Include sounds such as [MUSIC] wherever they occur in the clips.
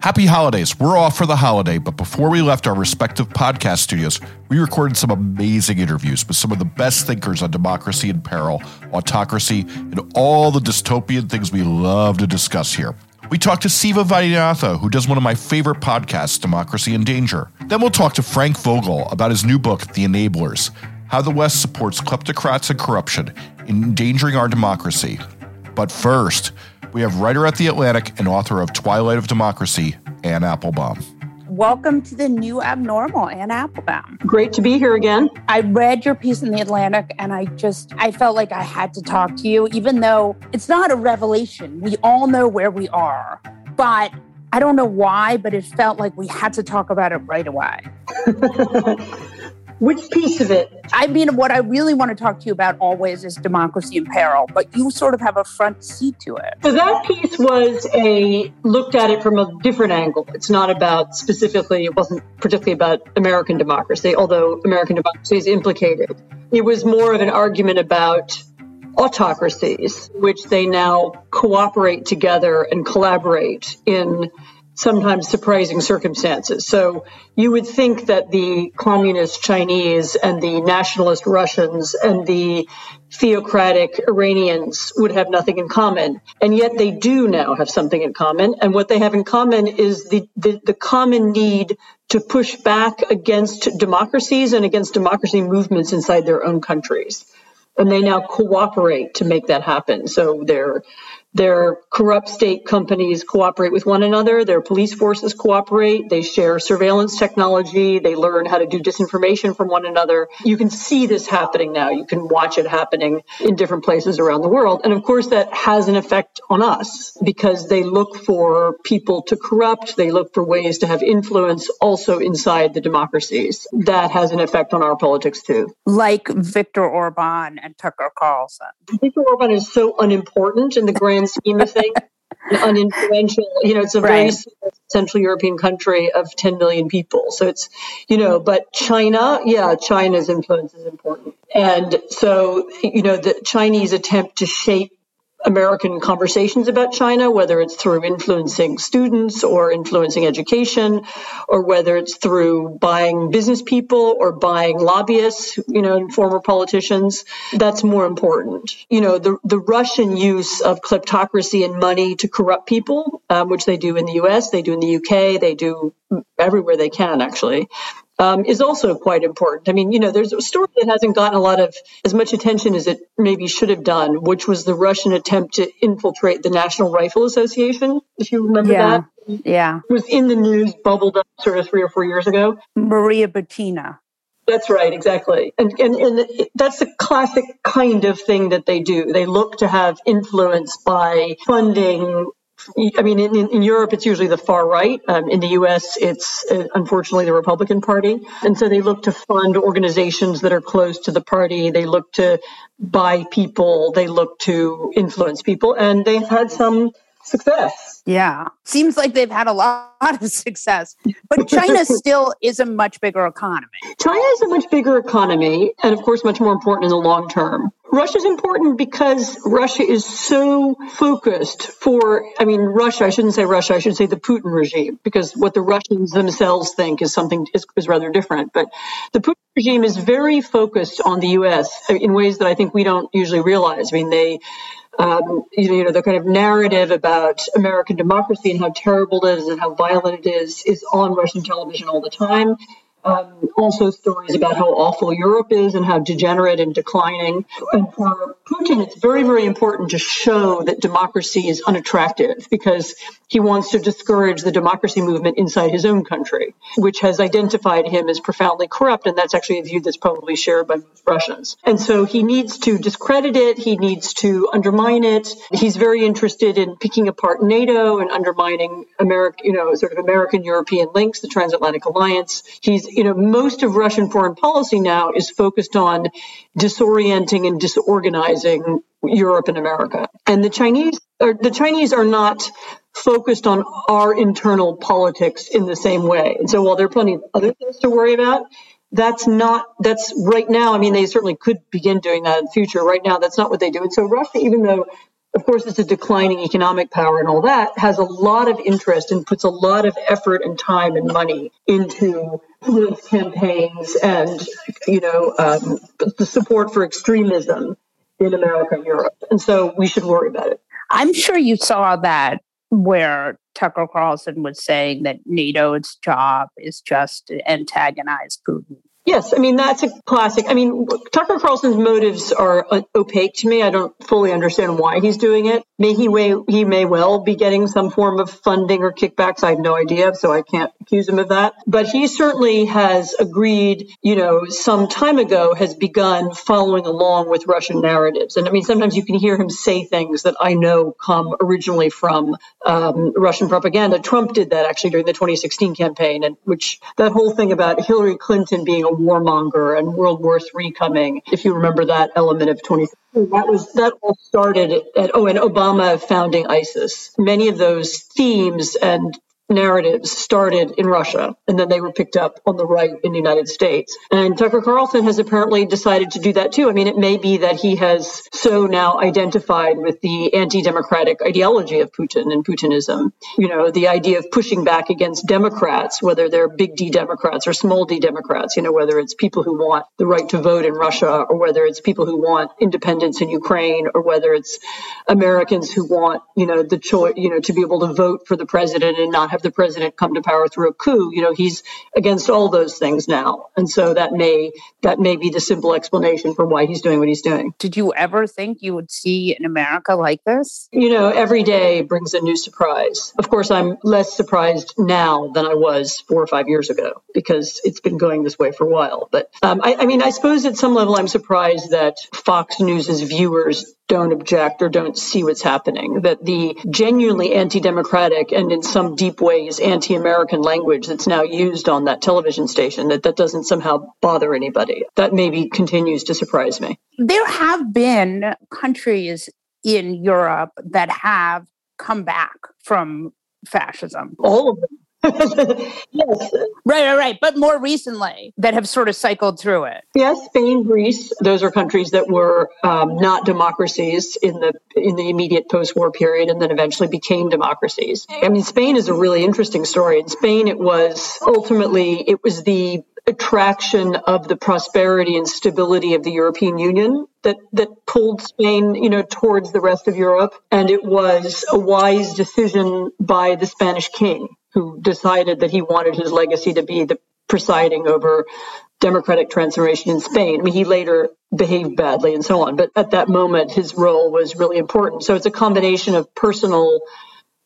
Happy holidays. We're off for the holiday, but before we left our respective podcast studios, we recorded some amazing interviews with some of the best thinkers on democracy in peril, autocracy, and all the dystopian things we love to discuss here. We talked to Siva Vaidhyanathan, who does one of my favorite podcasts, Democracy in Danger. Then we'll talk to Frank Vogl about his new book, The Enablers How the West Supports Kleptocrats and Corruption, Endangering Our Democracy. But first, we have writer at The Atlantic and author of Twilight of Democracy, Anne Applebaum. Welcome to the new abnormal, Anne Applebaum. Great to be here again. I read your piece in The Atlantic and I just, I felt like I had to talk to you, even though it's not a revelation. We all know where we are. But I don't know why, but it felt like we had to talk about it right away. [LAUGHS] Which piece of it? I mean, what I really want to talk to you about always is democracy in peril, but you sort of have a front seat to it. So that piece was a looked at it from a different angle. It's not about specifically, it wasn't particularly about American democracy, although American democracy is implicated. It was more of an argument about autocracies, which they now cooperate together and collaborate in sometimes surprising circumstances. So you would think that the communist Chinese and the nationalist Russians and the theocratic Iranians would have nothing in common. And yet they do now have something in common. And what they have in common is the, the, the common need to push back against democracies and against democracy movements inside their own countries. And they now cooperate to make that happen. So they're their corrupt state companies cooperate with one another. Their police forces cooperate. They share surveillance technology. They learn how to do disinformation from one another. You can see this happening now. You can watch it happening in different places around the world. And of course, that has an effect on us because they look for people to corrupt. They look for ways to have influence also inside the democracies. That has an effect on our politics too. Like Viktor Orban and Tucker Carlson. Viktor Orban is so unimportant in the grand scheme of things. [LAUGHS] uninfluential. You know, it's a very right. Central European country of 10 million people. So it's, you know, but China, yeah, China's influence is important. And so, you know, the Chinese attempt to shape American conversations about China, whether it's through influencing students or influencing education, or whether it's through buying business people or buying lobbyists, you know, and former politicians. That's more important. You know, the, the Russian use of kleptocracy and money to corrupt people, um, which they do in the US, they do in the UK, they do everywhere they can, actually um, is also quite important. I mean, you know, there's a story that hasn't gotten a lot of as much attention as it maybe should have done, which was the Russian attempt to infiltrate the National Rifle Association. If you remember yeah. that, yeah, it was in the news, bubbled up sort of three or four years ago. Maria Butina. That's right, exactly. And, and, and that's the classic kind of thing that they do. They look to have influence by funding I mean, in, in, Europe, it's usually the far right. Um, in the U.S., it's uh, unfortunately the Republican Party. And so they look to fund organizations that are close to the party. They look to buy people. They look to influence people. And they've had some success. Yeah. Seems like they've had a lot of success. But [LAUGHS] China still is a much bigger economy. China is a much bigger economy, and of course, much more important in the long term. Russia is important because Russia is so focused for, I mean, Russia, I shouldn't say Russia, I should say the Putin regime, because what the Russians themselves think is something is, is rather different. But the Putin regime is very focused on the U.S. in ways that I think we don't usually realize. I mean, they um, you know, the kind of narrative about American democracy and how terrible it is and how violent it is is on Russian television all the time. Um, also, stories about how awful Europe is and how degenerate and declining. And for Putin, it's very, very important to show that democracy is unattractive because he wants to discourage the democracy movement inside his own country, which has identified him as profoundly corrupt. And that's actually a view that's probably shared by most Russians. And so he needs to discredit it. He needs to undermine it. He's very interested in picking apart NATO and undermining America, you know, sort of American European links, the transatlantic alliance. He's, you know, most of Russian foreign policy now is focused on disorienting and disorganizing Europe and America. And the Chinese are, the Chinese are not focused on our internal politics in the same way. And so while there are plenty of other things to worry about, that's not that's right now. I mean, they certainly could begin doing that in the future. Right now, that's not what they do. And so Russia, even though of course it's a declining economic power and all that, has a lot of interest and puts a lot of effort and time and money into campaigns and you know um, the support for extremism in America and Europe. And so we should worry about it. I'm sure you saw that where Tucker Carlson was saying that NATO's job is just to antagonize Putin. Yes, I mean that's a classic. I mean Tucker Carlson's motives are uh, opaque to me. I don't fully understand why he's doing it. May he may he may well be getting some form of funding or kickbacks. I have no idea, so I can't accuse him of that. But he certainly has agreed, you know, some time ago has begun following along with Russian narratives. And I mean sometimes you can hear him say things that I know come originally from um, Russian propaganda. Trump did that actually during the 2016 campaign, and which that whole thing about Hillary Clinton being a warmonger and World War III coming. If you remember that element of 2016, that was that all started at oh, and Obama founding ISIS. Many of those themes and narratives started in Russia and then they were picked up on the right in the United States. And Tucker Carlson has apparently decided to do that too. I mean, it may be that he has so now identified with the anti democratic ideology of Putin and Putinism. You know, the idea of pushing back against Democrats, whether they're big D Democrats or small d Democrats, you know, whether it's people who want the right to vote in Russia or whether it's people who want independence in Ukraine or whether it's Americans who want, you know, the choice, you know, to be able to vote for the president and not have the president come to power through a coup. You know, he's against all those things now, and so that may that may be the simple explanation for why he's doing what he's doing. Did you ever think you would see an America like this? You know, every day brings a new surprise. Of course, I'm less surprised now than I was four or five years ago because it's been going this way for a while. But um, I, I mean, I suppose at some level, I'm surprised that Fox News's viewers don't object or don't see what's happening. That the genuinely anti democratic and in some deep ways anti American language that's now used on that television station, that that doesn't somehow bother anybody. That maybe continues to surprise me. There have been countries in Europe that have come back from fascism. All of them. Yes. Right, right, right. But more recently, that have sort of cycled through it. Yes, Spain, Greece. Those are countries that were um, not democracies in the in the immediate post-war period, and then eventually became democracies. I mean, Spain is a really interesting story. In Spain, it was ultimately it was the attraction of the prosperity and stability of the European Union that that pulled Spain, you know, towards the rest of Europe, and it was a wise decision by the Spanish king who decided that he wanted his legacy to be the presiding over democratic transformation in Spain. I mean, he later behaved badly and so on, but at that moment, his role was really important. So it's a combination of personal,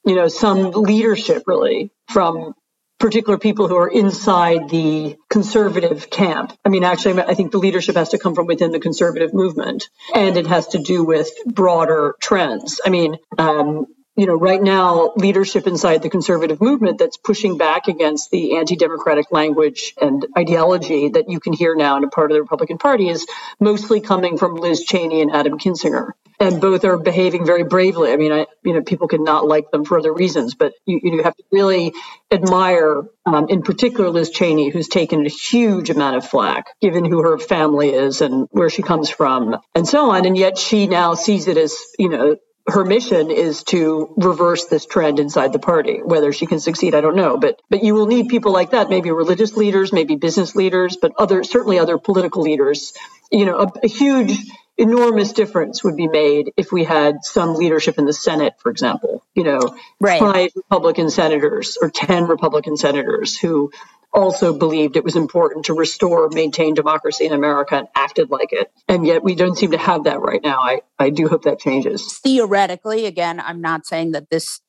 you know, some leadership really from particular people who are inside the conservative camp. I mean, actually, I think the leadership has to come from within the conservative movement, and it has to do with broader trends. I mean, um, you know, right now, leadership inside the conservative movement that's pushing back against the anti democratic language and ideology that you can hear now in a part of the Republican Party is mostly coming from Liz Cheney and Adam Kinzinger. And both are behaving very bravely. I mean, I, you know, people can not like them for other reasons, but you, you have to really admire, um, in particular, Liz Cheney, who's taken a huge amount of flack, given who her family is and where she comes from and so on. And yet she now sees it as, you know, her mission is to reverse this trend inside the party. Whether she can succeed, I don't know. But but you will need people like that, maybe religious leaders, maybe business leaders, but other certainly other political leaders. You know, a, a huge enormous difference would be made if we had some leadership in the Senate, for example, you know, Right. five Republican senators or 10 Republican senators who also believed it was important to restore, maintain democracy in America and acted like it. And yet we don't seem to have that right now. I, I do hope that changes. theoretically, again, I'm not saying that this,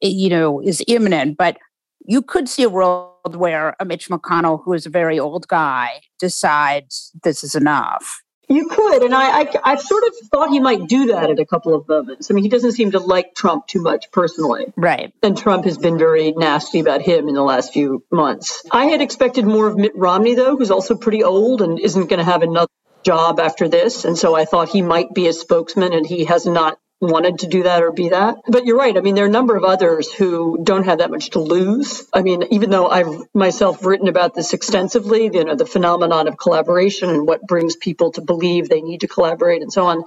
you know, is imminent, but you could see a world where a Mitch McConnell, who is a very old guy, decides this is enough. You could, and I, I, I sort of thought he might do that at a couple of moments. I mean, he doesn't seem to like Trump too much personally. Right. And Trump has been very nasty about him in the last few months. I had expected more of Mitt Romney, though, who's also pretty old and isn't going to have another job after this. And so I thought he might be a spokesman, and he has not wanted to do that or be that. But you're right. I mean, there are a number of others who don't have that much to lose. I mean, even though I've myself written about this extensively, you know, the phenomenon of collaboration and what brings people to believe they need to collaborate and so on.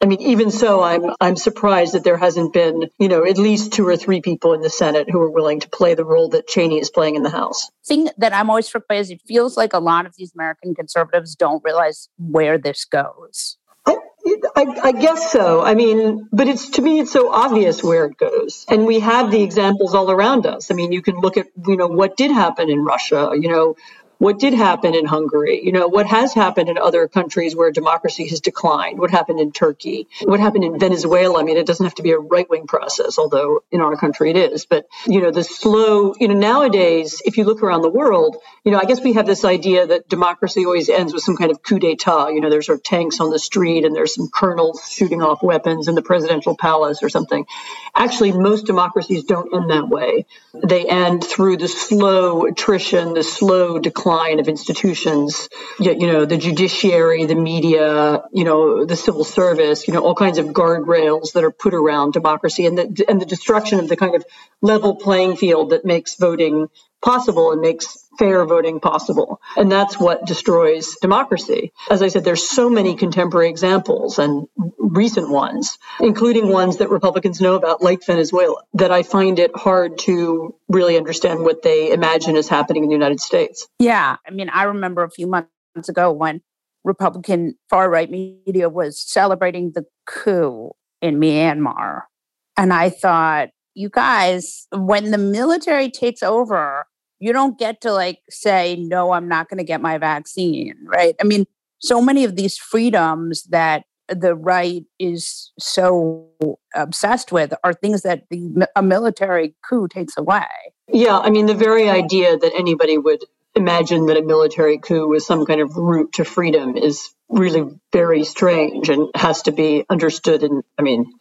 I mean, even so, I'm I'm surprised that there hasn't been, you know, at least two or three people in the Senate who are willing to play the role that Cheney is playing in the House. Thing that I'm always struck by is it feels like a lot of these American conservatives don't realize where this goes. I, I, I guess so. I mean, but it's to me, it's so obvious where it goes, and we have the examples all around us. I mean, you can look at you know what did happen in Russia. You know, what did happen in Hungary, you know, what has happened in other countries where democracy has declined, what happened in Turkey, what happened in Venezuela. I mean, it doesn't have to be a right wing process, although in our country it is. But, you know, the slow, you know, nowadays, if you look around the world, you know, I guess we have this idea that democracy always ends with some kind of coup d'etat. You know, there's sort of tanks on the street and there's some colonels shooting off weapons in the presidential palace or something. Actually, most democracies don't end that way. They end through the slow attrition, the slow decline of institutions, you know, the judiciary, the media, you know, the civil service, you know, all kinds of guardrails that are put around democracy and the, and the destruction of the kind of level playing field that makes voting possible and makes fair voting possible. And that's what destroys democracy. As I said, there's so many contemporary examples and recent ones, including ones that Republicans know about, like Venezuela, that I find it hard to really understand what they imagine is happening in the United States. Yeah. I mean, I remember a few months ago when Republican far right media was celebrating the coup in Myanmar. And I thought, you guys, when the military takes over, you don't get to like say, no, I'm not going to get my vaccine, right? I mean, so many of these freedoms that the right is so obsessed with are things that the, a military coup takes away. Yeah, I mean, the very idea that anybody would imagine that a military coup was some kind of route to freedom is really very strange and has to be understood in, I mean,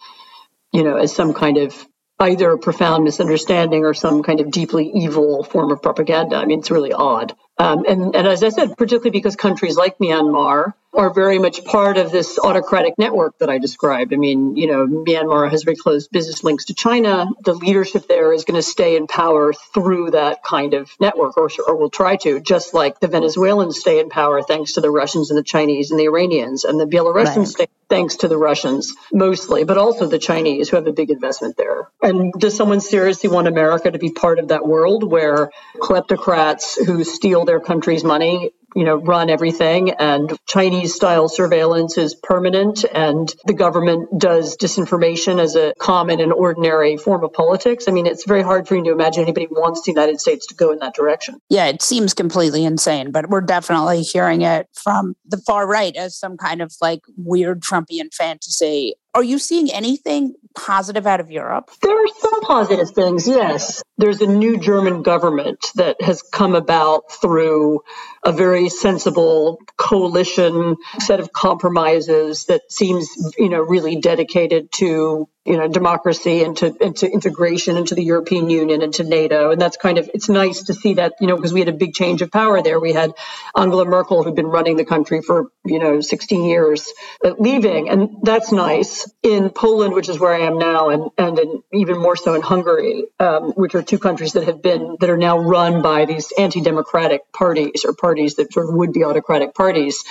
you know, as some kind of either a profound misunderstanding or some kind of deeply evil form of propaganda. I mean, it's really odd. Um, and, and as I said, particularly because countries like Myanmar are very much part of this autocratic network that I described. I mean, you know, Myanmar has very close business links to China. The leadership there is going to stay in power through that kind of network, or, or will try to, just like the Venezuelans stay in power thanks to the Russians and the Chinese and the Iranians, and the Belarusians Right. stay thanks to the Russians mostly, but also the Chinese who have a big investment there. And does someone seriously want America to be part of that world where kleptocrats who steal their country's money, you know, run everything and Chinese style surveillance is permanent and the government does disinformation as a common and ordinary form of politics? I mean, it's very hard for me to imagine anybody wants the United States to go in that direction. yeah, it seems completely insane, but we're definitely hearing it from the far right as some kind of like weird Trumpian fantasy. Are you seeing anything positive out of Europe? There are some positive things, yes. There's a new German government that has come about through a very sensible coalition set of compromises that seems, you know, really dedicated to, you know, democracy and to, and to integration into the European Union and to NATO. And that's kind of, it's nice to see that, you know, because we had a big change of power there. We had Angela Merkel, who'd been running the country for, you know, 16 years, uh, leaving. And that's nice. In Poland, which is where I am now, and, and in, even more so in Hungary, um, which are two countries that have been, that are now run by these anti democratic parties or parties that sort of would be autocratic parties.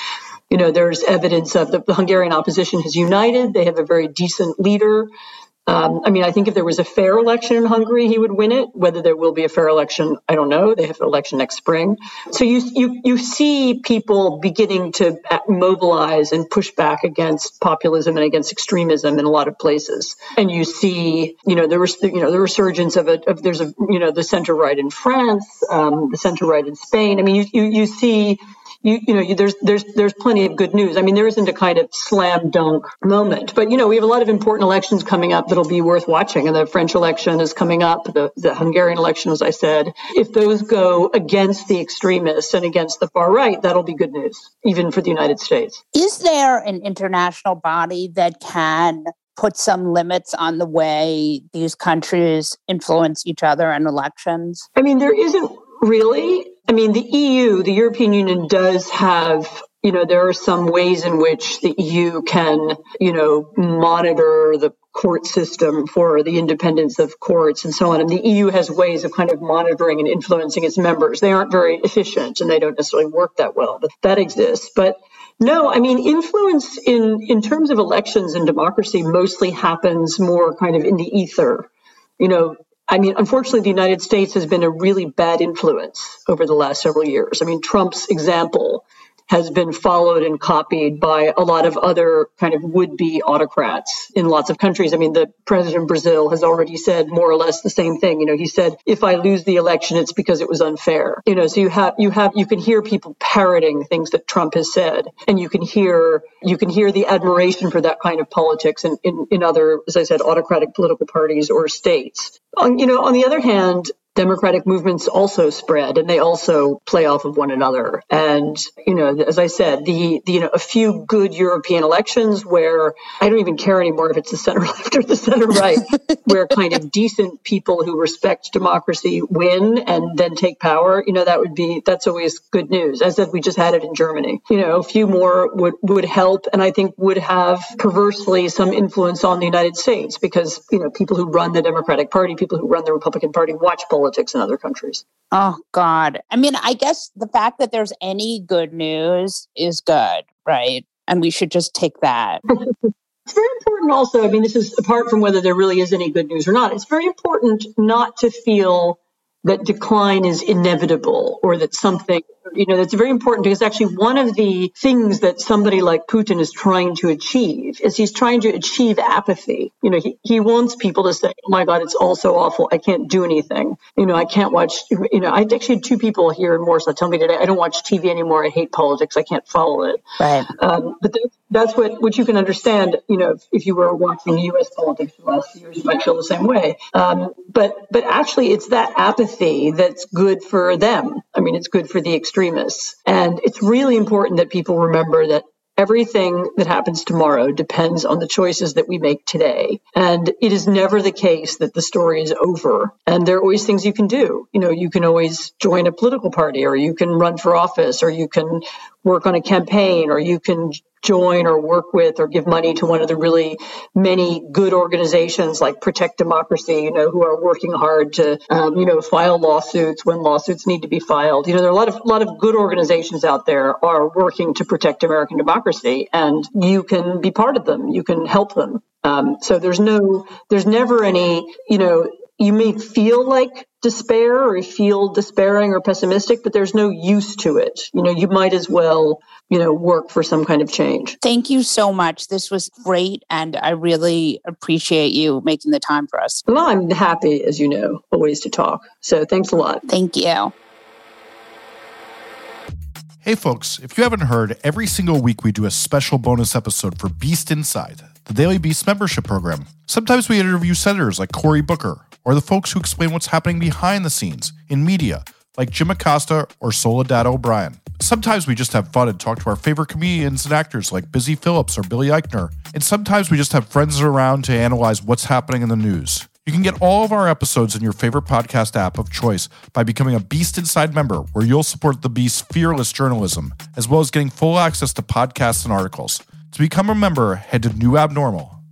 You know, there's evidence of the, the Hungarian opposition has united. They have a very decent leader. Um, I mean, I think if there was a fair election in Hungary, he would win it. Whether there will be a fair election, I don't know. They have an election next spring. So you you you see people beginning to mobilize and push back against populism and against extremism in a lot of places. And you see, you know, there was you know the resurgence of it. Of there's a you know the center right in France, um, the center right in Spain. I mean, you you, you see you, you know, you, there's there's there's plenty of good news. I mean, there isn't a kind of slam dunk moment, but you know, we have a lot of important elections coming up that'll be worth watching. And the French election is coming up, the, the Hungarian election, as I said. If those go against the extremists and against the far right, that'll be good news, even for the United States. Is there an international body that can put some limits on the way these countries influence each other in elections? I mean, there isn't really. I mean, the EU, the European Union does have, you know, there are some ways in which the EU can, you know, monitor the court system for the independence of courts and so on. And the EU has ways of kind of monitoring and influencing its members. They aren't very efficient and they don't necessarily work that well, but that exists. But no, I mean, influence in, in terms of elections and democracy mostly happens more kind of in the ether. You know, I mean, unfortunately, the United States has been a really bad influence over the last several years. I mean, Trump's example has been followed and copied by a lot of other kind of would-be autocrats in lots of countries. I mean, the president of Brazil has already said more or less the same thing. You know, he said, if I lose the election, it's because it was unfair. You know, so you have, you have, you can hear people parroting things that Trump has said, and you can hear, you can hear the admiration for that kind of politics in, in, in other, as I said, autocratic political parties or states. On, you know, on the other hand, democratic movements also spread and they also play off of one another. And, you know, as I said, the, the, you know, a few good European elections where I don't even care anymore if it's the center [LAUGHS] left or the center right, [LAUGHS] where kind of decent people who respect democracy win and then take power, you know, that would be, that's always good news. As said, we just had it in Germany. You know, a few more would, would help and I think would have perversely some influence on the United States because, you know, people who run the Democratic Party, people who run the Republican Party watch politics politics in other countries. Oh, God. I mean, I guess the fact that there's any good news is good, right? And we should just take that. It's very important also. I mean, this is apart from whether there really is any good news or not. It's very important not to feel that decline is inevitable or that something you know, that's very important because actually one of the things that somebody like Putin is trying to achieve is he's trying to achieve apathy. You know, he, he wants people to say, oh my God, it's all so awful. I can't do anything. You know, I can't watch, you know, I actually had two people here in Warsaw tell me today, I don't watch TV anymore. I hate politics. I can't follow it. Right. Um, but that's, that's what, what you can understand, you know, if, if, you were watching U.S. politics for the last few years, you might feel the same way. Um, but, but actually it's that apathy that's good for them. I mean, it's good for the extreme extremists. And it's really important that people remember that everything that happens tomorrow depends on the choices that we make today. And it is never the case that the story is over. And there are always things you can do. You know, you can always join a political party or you can run for office or you can work on a campaign or you can join or work with or give money to one of the really many good organizations like Protect Democracy, you know, who are working hard to, um, you know, file lawsuits when lawsuits need to be filed. You know, there are a lot of lot of good organizations out there are working to protect American democracy, and you can be part of them. You can help them. Um, so there's no, there's never any, you know, you may feel like despair or feel despairing or pessimistic, but there's no use to it. You know, you might as well, you know, work for some kind of change. Thank you so much. This was great. And I really appreciate you making the time for us. Well, I'm happy, as you know, always to talk. So thanks a lot. Thank you. Hey, folks, if you haven't heard, every single week we do a special bonus episode for Beast Inside, the Daily Beast membership program. Sometimes we interview senators like Cory Booker or the folks who explain what's happening behind the scenes in media, like Jim Acosta or Soledad O'Brien. Sometimes we just have fun and talk to our favorite comedians and actors like Busy Phillips or Billy Eichner. And sometimes we just have friends around to analyze what's happening in the news. You can get all of our episodes in your favorite podcast app of choice by becoming a Beast Inside member, where you'll support the Beast's fearless journalism, as well as getting full access to podcasts and articles. To become a member, head to New Abnormal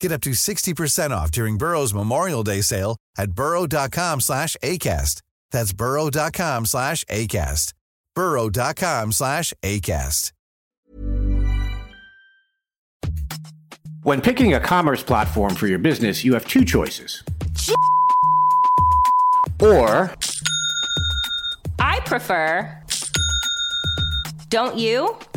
Get up to 60% off during Burrow's Memorial Day sale at burrow.com slash ACAST. That's burrow.com slash ACAST. burrow.com slash ACAST. When picking a commerce platform for your business, you have two choices. Or I prefer. Don't you?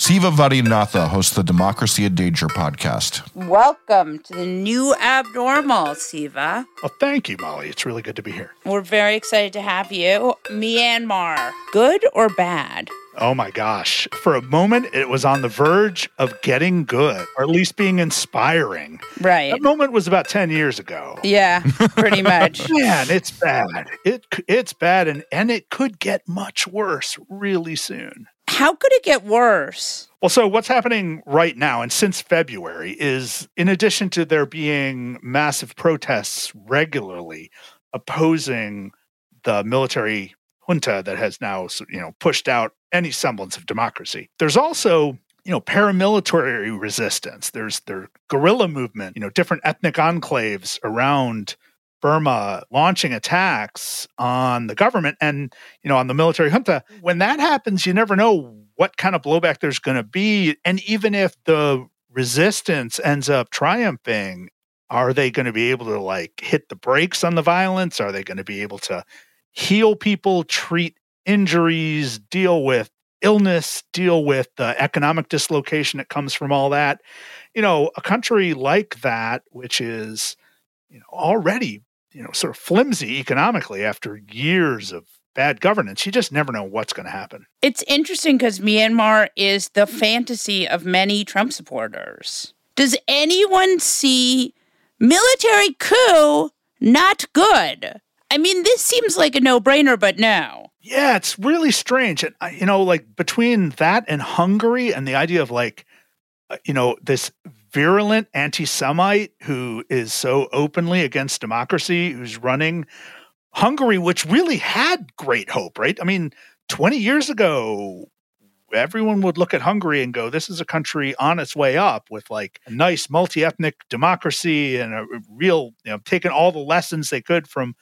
Siva Vaidhyanathan hosts the Democracy in Danger podcast. Welcome to the new abnormal, Siva. Well, thank you, Molly. It's really good to be here. We're very excited to have you. Myanmar, good or bad? Oh my gosh. For a moment, it was on the verge of getting good, or at least being inspiring. Right. That moment was about 10 years ago. Yeah, pretty much. [LAUGHS] Man, it's bad. It it's bad and and it could get much worse really soon. How could it get worse? Well, so what's happening right now and since February is in addition to there being massive protests regularly opposing the military junta that has now you know pushed out any semblance of democracy. There's also you know paramilitary resistance. There's their guerrilla movement. You know different ethnic enclaves around Burma uh, launching attacks on the government and you know on the military junta. When that happens, you never know what kind of blowback there's going to be, and even if the resistance ends up triumphing, are they going to be able to like hit the brakes on the violence? Are they going to be able to heal people, treat injuries, deal with illness, deal with the economic dislocation that comes from all that. You know, a country like that, which is, you know, already, you know, sort of flimsy economically after years of bad governance, you just never know what's going to happen. It's interesting because Myanmar is the fantasy of many Trump supporters. Does anyone see military coup not good? I mean, this seems like a no brainer, but no. Yeah, it's really strange. And, you know, like between that and Hungary and the idea of like, uh, you know, this virulent anti Semite who is so openly against democracy, who's running Hungary, which really had great hope, right? I mean, 20 years ago, everyone would look at Hungary and go, this is a country on its way up with like a nice multi ethnic democracy and a real, you know, taking all the lessons they could from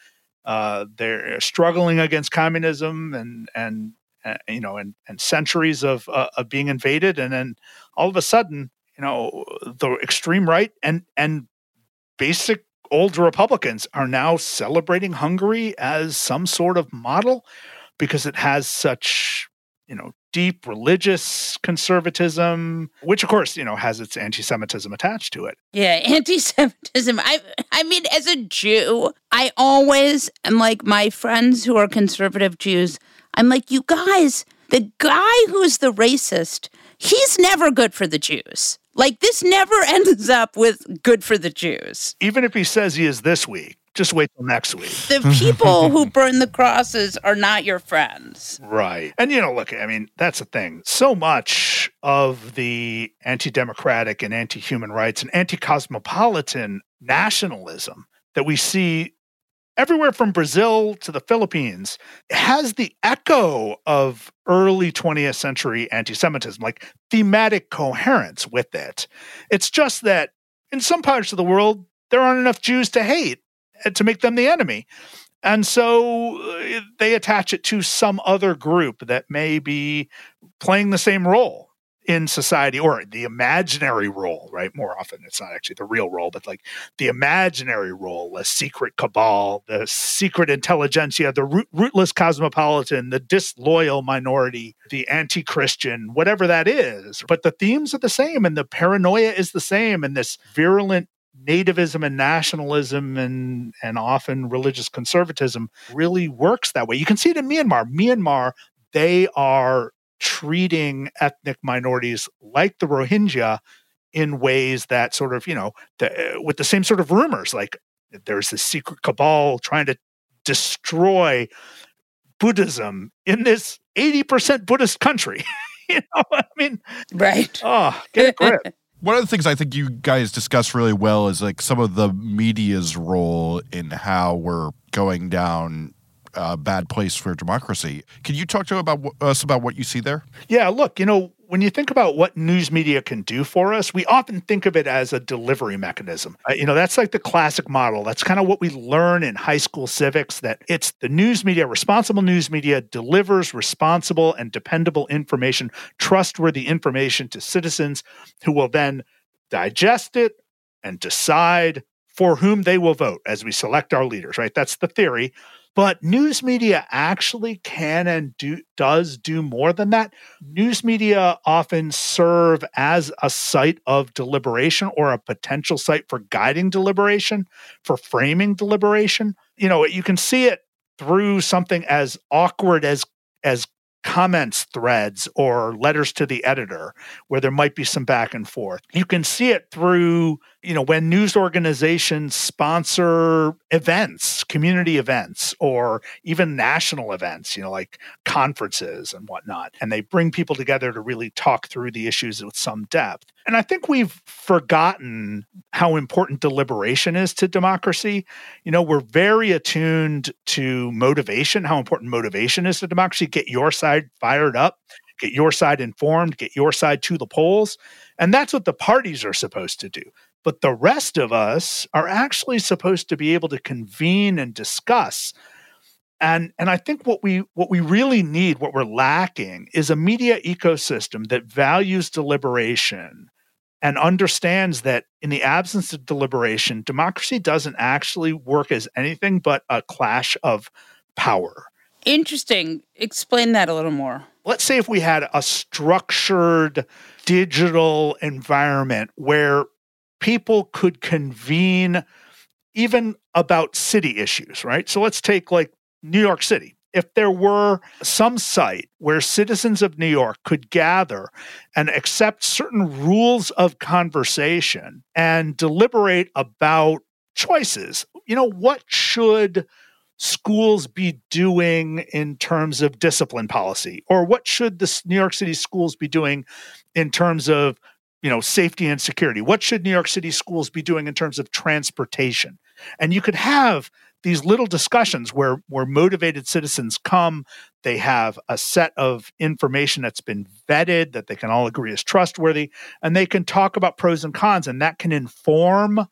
Uh, they're struggling against communism and and uh, you know and and centuries of uh, of being invaded, and then all of a sudden, you know, the extreme right and and basic old Republicans are now celebrating Hungary as some sort of model because it has such you know deep religious conservatism which of course you know has its anti-semitism attached to it. Yeah [LAUGHS] anti-semitism. I i mean as a jew i always am like my friends who are conservative jews i'm like you guys the guy who's the racist he's never good for the jews like this never [LAUGHS] ends up with good for the jews even if he says he is this week just wait till next week. The people who [LAUGHS] burn the crosses are not your friends. Right. And, you know, look, I mean, that's the thing. So much of the anti democratic and anti human rights and anti cosmopolitan nationalism that we see everywhere from Brazil to the Philippines has the echo of early 20th century anti Semitism, like thematic coherence with it. It's just that in some parts of the world, there aren't enough Jews to hate to make them the enemy. And so uh, they attach it to some other group that may be playing the same role in society or the imaginary role, right? More often, it's not actually the real role, but like the imaginary role, the secret cabal, the secret intelligentsia, the root, rootless cosmopolitan, the disloyal minority, the anti Christian, whatever that is. But the themes are the same and the paranoia is the same and this virulent nativism and nationalism and and often religious conservatism really works that way. You can see it in Myanmar. Myanmar, they are treating ethnic minorities like the Rohingya in ways that sort of, you know, the, eh, with the same sort of rumors like there's this secret cabal trying to destroy Buddhism in this 80% Buddhist country. [LAUGHS] you know, I mean, right. Oh, get a grip. [LAUGHS] One of the things I think you guys discuss really well is like some of the media's role in how we're going down a bad place for democracy. Can you talk to about us about what you see there? Yeah, look, you know, when you think about what news media can do for us, we often think of it as a delivery mechanism. Uh, you know, that's like the classic model. That's kind of what we learn in high school civics that it's the news media, responsible news media delivers responsible and dependable information, trustworthy information to citizens who will then digest it and decide for whom they will vote as we select our leaders, right? That's the theory. But news media actually can and do does do more than that. News media often serve as a site of deliberation or a potential site for guiding deliberation, for framing deliberation. You know, you can see it through something as awkward as as comments threads or letters to the editor where there might be some back and forth. You can see it through, you know, when news organizations sponsor events, community events, or even national events, you know, like conferences and whatnot. And they bring people together to really talk through the issues with some depth. And I think we've forgotten how important deliberation is to democracy. You know, we're very attuned to motivation, how important motivation is to democracy. Get your side fired up, get your side informed, get your side to the polls. And that's what the parties are supposed to do. But the rest of us are actually supposed to be able to convene and discuss and and i think what we what we really need what we're lacking is a media ecosystem that values deliberation and understands that in the absence of deliberation, democracy doesn't actually work as anything but a clash of power. Interesting. Explain that a little more. Let's say if we had a structured digital environment where people could convene even about city issues, right? So let's take like New York City if there were some site where citizens of New York could gather and accept certain rules of conversation and deliberate about choices, you know, what should schools be doing in terms of discipline policy or what should the New York City schools be doing in terms of you know safety and security? What should New York City schools be doing in terms of transportation? And you could have these little discussions where where motivated citizens come they have a set of information that's been vetted that they can all agree is trustworthy and they can talk about pros and cons and that can inform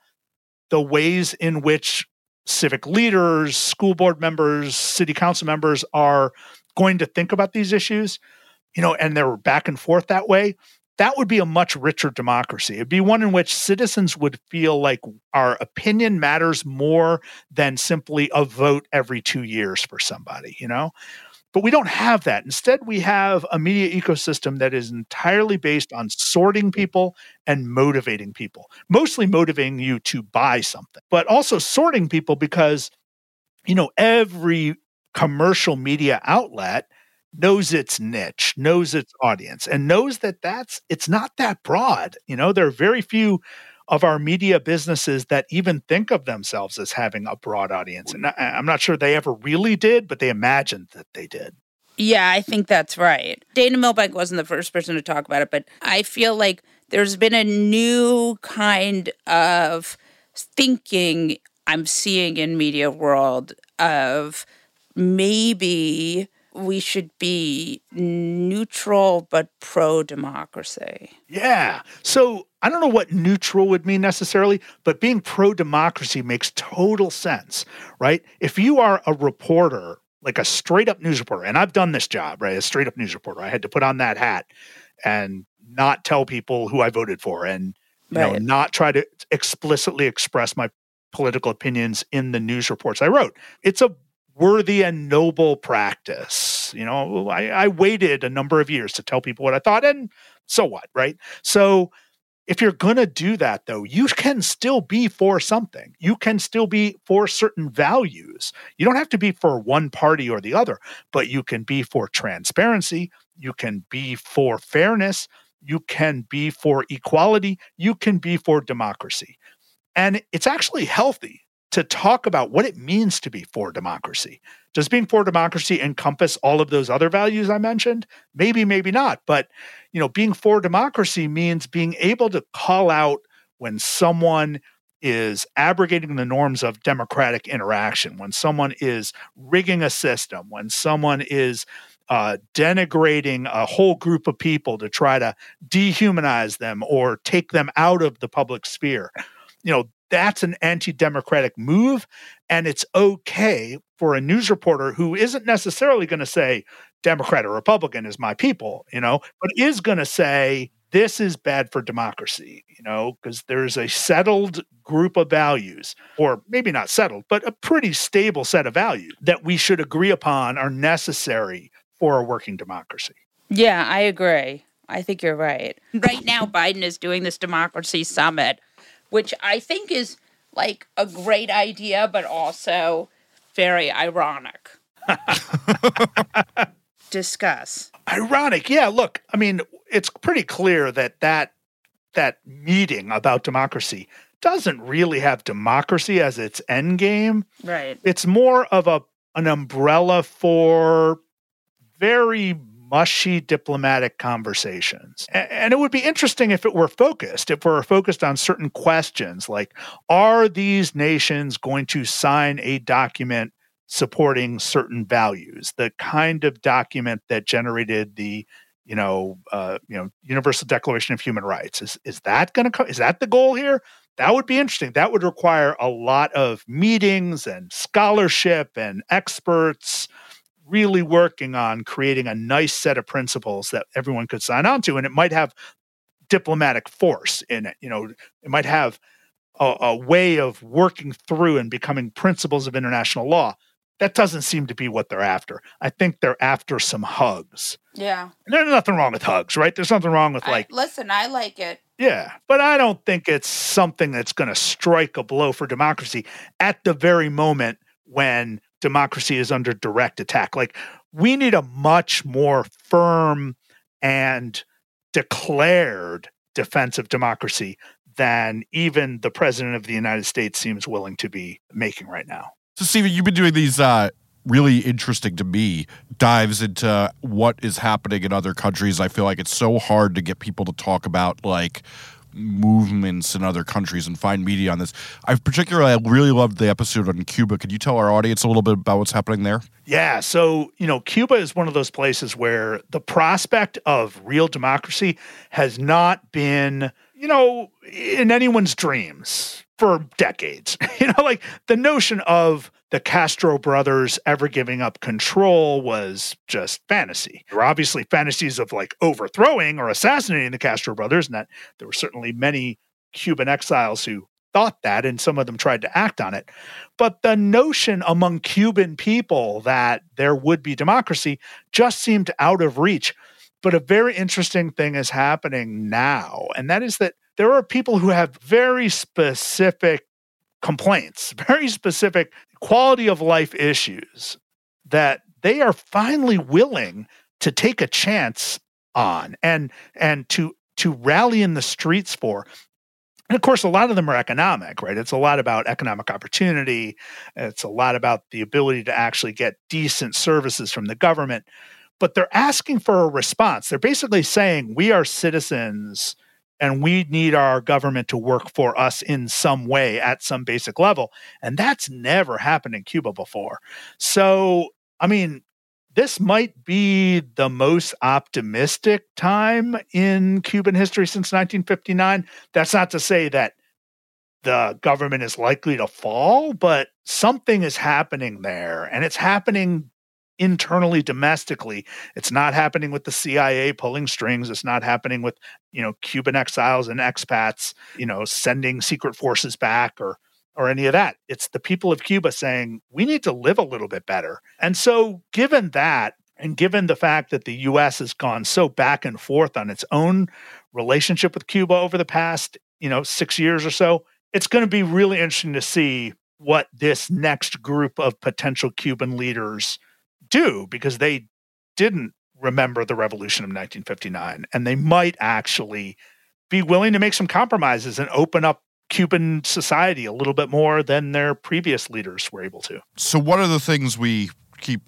the ways in which civic leaders, school board members, city council members are going to think about these issues, you know, and they're back and forth that way, that would be a much richer democracy. It'd be one in which citizens would feel like our opinion matters more than simply a vote every two years for somebody, you know? But we don't have that. Instead, we have a media ecosystem that is entirely based on sorting people and motivating people, mostly motivating you to buy something, but also sorting people because, you know, every commercial media outlet knows its niche, knows its audience, and knows that that's it's not that broad. You know, there are very few of our media businesses that even think of themselves as having a broad audience. And I, I'm not sure they ever really did, but they imagined that they did. Yeah, I think that's right. Dana Milbank wasn't the first person to talk about it, but I feel like there's been a new kind of thinking I'm seeing in media world of maybe we should be neutral but pro democracy. Yeah. So I don't know what neutral would mean necessarily, but being pro democracy makes total sense, right? If you are a reporter, like a straight up news reporter, and I've done this job, right? A straight up news reporter, I had to put on that hat and not tell people who I voted for and you right. know not try to explicitly express my political opinions in the news reports I wrote. It's a worthy and noble practice. You know, I, I waited a number of years to tell people what I thought, and so what, right? So if you're going to do that, though, you can still be for something. You can still be for certain values. You don't have to be for one party or the other, but you can be for transparency. You can be for fairness. You can be for equality. You can be for democracy. And it's actually healthy to talk about what it means to be for democracy. Does being for democracy encompass all of those other values I mentioned? Maybe, maybe not. But, you know, being for democracy means being able to call out when someone is abrogating the norms of democratic interaction, when someone is rigging a system, when someone is uh, denigrating a whole group of people to try to dehumanize them or take them out of the public sphere. You know, that's an anti democratic move. And it's okay for a news reporter who isn't necessarily going to say, Democrat or Republican is my people, you know, but is going to say, this is bad for democracy, you know, because there's a settled group of values, or maybe not settled, but a pretty stable set of values that we should agree upon are necessary for a working democracy. Yeah, I agree. I think you're right. Right now, Biden is doing this democracy summit which I think is like a great idea, but also very ironic. [LAUGHS] Discuss. Ironic, yeah. Look, I mean, it's pretty clear that that that meeting about democracy doesn't really have democracy as its end game. Right. It's more of a an umbrella for very mushy diplomatic conversations. And it would be interesting if it were focused, if we're focused on certain questions like are these nations going to sign a document supporting certain values, the kind of document that generated the you know, uh, you know, Universal Declaration of Human Rights. Is is that going to co- is that the goal here? That would be interesting. That would require a lot of meetings and scholarship and experts really working on creating a nice set of principles that everyone could sign on to and it might have diplomatic force in it you know it might have a, a, way of working through and becoming principles of international law. That doesn't seem to be what they're after. I think they're after some hugs. Yeah. And there's nothing wrong with hugs right? There's nothing wrong with like I, listen i like it. Yeah but i don't think it's something that's going to strike a blow for democracy at the very moment when democracy is under direct attack. Like we need a much more firm and declared defense of democracy than even the president of the United States seems willing to be making right now. So, Stephen, you've been doing these uh, really interesting to me dives into what is happening in other countries. I feel like it's so hard to get people to talk about like movements in other countries and find media on this. I particularly I really loved the episode on Cuba. Could you tell our audience a little bit about what's happening there? Yeah, so you know, Cuba is one of those places where the prospect of real democracy has not been, you know, in anyone's dreams. for decades. [LAUGHS] you know, like the notion of the Castro brothers ever giving up control was just fantasy. There were obviously fantasies of like overthrowing or assassinating the Castro brothers, and that there were certainly many Cuban exiles who thought that, and some of them tried to act on it. But the notion among Cuban people that there would be democracy just seemed out of reach. But a very interesting thing is happening now, and that is that there are people who have very specific complaints, [LAUGHS] very specific quality of life issues that they are finally willing to take a chance on and and to to rally in the streets for. And of course a lot of them are economic right? It's a lot about economic opportunity. It's a lot about the ability to actually get decent services from the government. But they're asking for a response. They're basically saying we are citizens and we need our government to work for us in some way at some basic level. And that's never happened in Cuba before. So, I mean, this might be the most optimistic time in Cuban history since 1959. That's not to say that the government is likely to fall, but something is happening there, and it's happening internally domestically it's not happening with the cia pulling strings it's not happening with you know cuban exiles and expats you know sending secret forces back or or any of that. It's the people of cuba saying we need to live a little bit better. And so given that and given the fact that the us has gone so back and forth on its own relationship with cuba over the past you know 6 years or so it's going to be really interesting to see what this next group of potential cuban leaders do because they didn't remember the revolution of 1959 and they might actually be willing to make some compromises and open up Cuban society a little bit more than their previous leaders were able to. So, one of the things we keep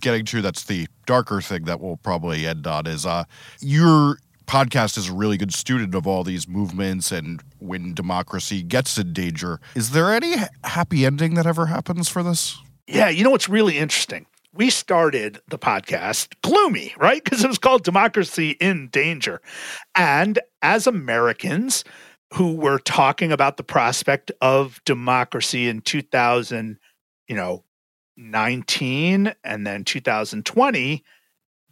getting to that's the darker thing that we'll probably end on is uh, your podcast is a really good student of all these movements and when democracy gets in danger. Is there any happy ending that ever happens for this? Yeah, you know what's really interesting? We started the podcast gloomy, right? Because it was called Democracy in Danger. And as Americans who were talking about the prospect of democracy in 2000, you know, 19 and then 2020,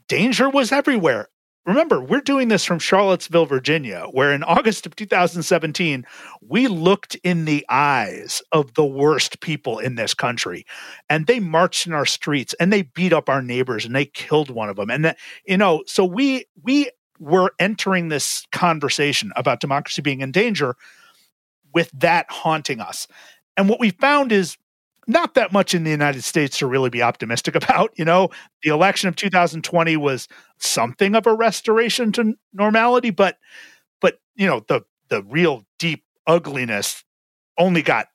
danger was everywhere remember, we're doing this from Charlottesville, Virginia, where in August of 2017, we looked in the eyes of the worst people in this country and they marched in our streets and they beat up our neighbors and they killed one of them. And, that, you know, so we, we, were entering this conversation about democracy being in danger with that haunting us. And what we found is not that much in the United States to really be optimistic [LAUGHS] about. You know, the election of 2020 was something of a restoration to normality, but but you know, the the real deep ugliness only got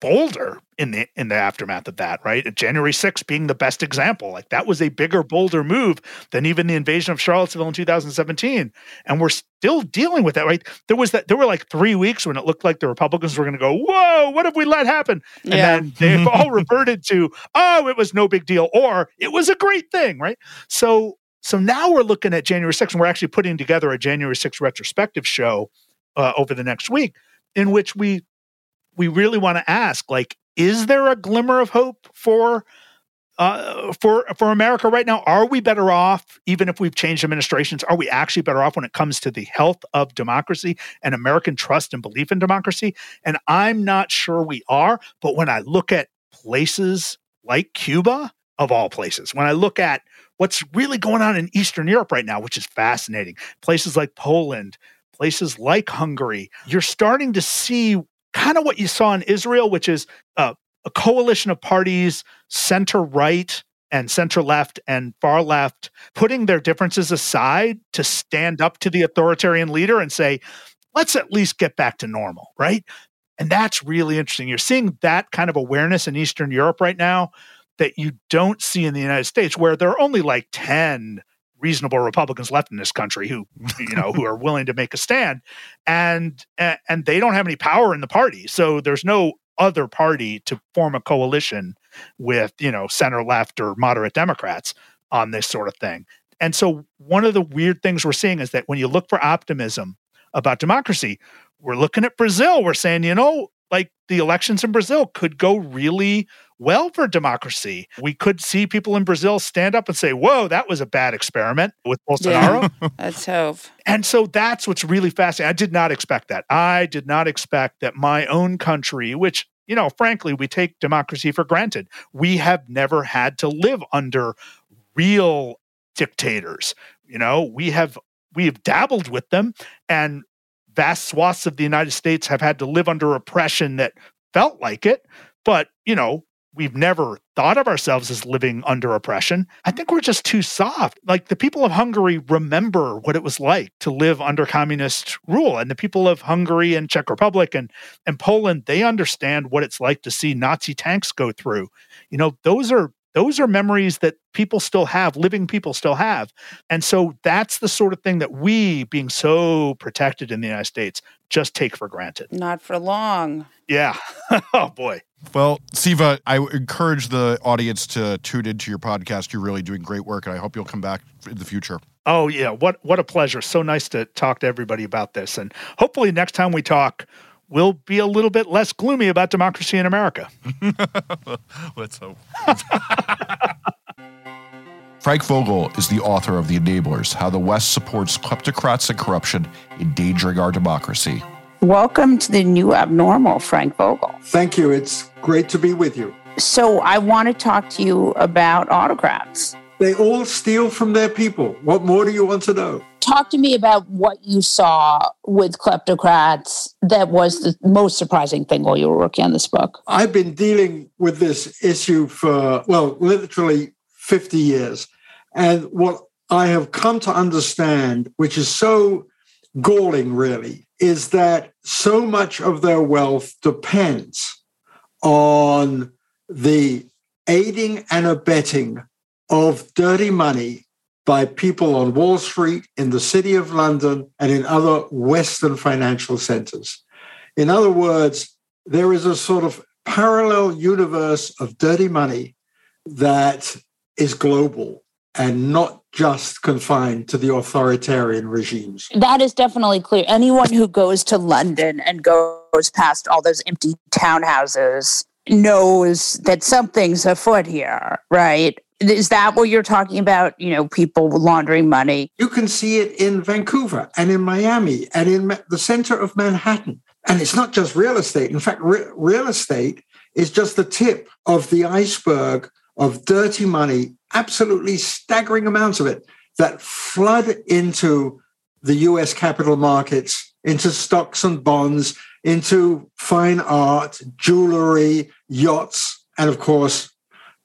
bolder in the in the aftermath of that, right? January 6th being the best example. Like that was a bigger, bolder move than even the invasion of Charlottesville in 2017. And we're still dealing with that, right? There was that there were like three weeks when it looked like the Republicans were gonna go, Whoa, what have we let happen? And yeah. then they've all reverted to, oh, it was no big deal, or it was a great thing, right? So so now we're looking at January 6th, and we're actually putting together a January 6th retrospective show uh, over the next week in which we we really want to ask like is there a glimmer of hope for uh, for for America right now? Are we better off, even if we've changed administrations? Are we actually better off when it comes to the health of democracy and American trust and belief in democracy? And I'm not sure we are. But when I look at places like Cuba, of all places, when I look at what's really going on in Eastern Europe right now, which is fascinating, places like Poland, places like Hungary, you're starting to see kind of what you saw in Israel, which is uh, a coalition of parties, center right and center left and far left, putting their differences aside to stand up to the authoritarian leader and say, let's at least get back to normal, right? And that's really interesting. You're seeing that kind of awareness in Eastern Europe right now that you don't see in the United States, where there are only like 10 reasonable Republicans left in this country who, you know, who are willing to make a stand, and and they don't have any power in the party, so there's no other party to form a coalition with, you know, center left or moderate Democrats on this sort of thing. And so one of the weird things we're seeing is that when you look for optimism about democracy, we're looking at Brazil. We're saying, you know, like the elections in Brazil could go really well for democracy. We could see people in Brazil stand up and say, Whoa, that was a bad experiment with Bolsonaro. Yeah. Let's hope. And so that's what's really fascinating. I did not expect that. I did not expect that my own country, which, you know, frankly, we take democracy for granted, we have never had to live under real dictators. You know, we have we have dabbled with them and vast swaths of the United States have had to live under oppression that felt like it. But, you know, we've never thought of ourselves as living under oppression. I think we're just too soft. Like the people of Hungary remember what it was like to live under communist rule. And the people of Hungary and Czech Republic and, and Poland, they understand what it's like to see Nazi tanks go through. You know, those are those are memories that people still have, living people still have. And so that's the sort of thing that we, being so protected in the United States, just take for granted. Not for long. Yeah. [LAUGHS] oh, boy. Well, Siva, I encourage the audience to tune into your podcast. You're really doing great work, and I hope you'll come back in the future. Oh yeah, what what a pleasure! So nice to talk to everybody about this, and hopefully next time we talk, we'll be a little bit less gloomy about democracy in America. [LAUGHS] Let's hope. [LAUGHS] Frank Vogl is the author of The Enablers How the West Supports Kleptocrats and Corruption, Endangering Our Democracy. Welcome to the new abnormal, Frank Vogl. Thank you. It's great to be with you. So, I want to talk to you about autocrats. They all steal from their people. What more do you want to know? Talk to me about what you saw with kleptocrats that was the most surprising thing while you were working on this book. I've been dealing with this issue for, well, literally 50 years. And what I have come to understand, which is so galling, really, is that so much of their wealth depends on the aiding and abetting of dirty money by people on Wall Street, in the City of London, and in other Western financial centers. In other words, there is a sort of parallel universe of dirty money that is global and not just confined to the authoritarian regimes. That is definitely clear. Anyone who goes to London and goes past all those empty townhouses knows that something's afoot here, right? Is that what you're talking about? You know, people laundering money? You can see it in Vancouver and in Miami and in the center of Manhattan. And it's not just real estate. In fact, re- real estate is just the tip of the iceberg of dirty money, absolutely staggering amounts of it that flood into the US capital markets, into stocks and bonds, into fine art, jewelry, yachts, and of course,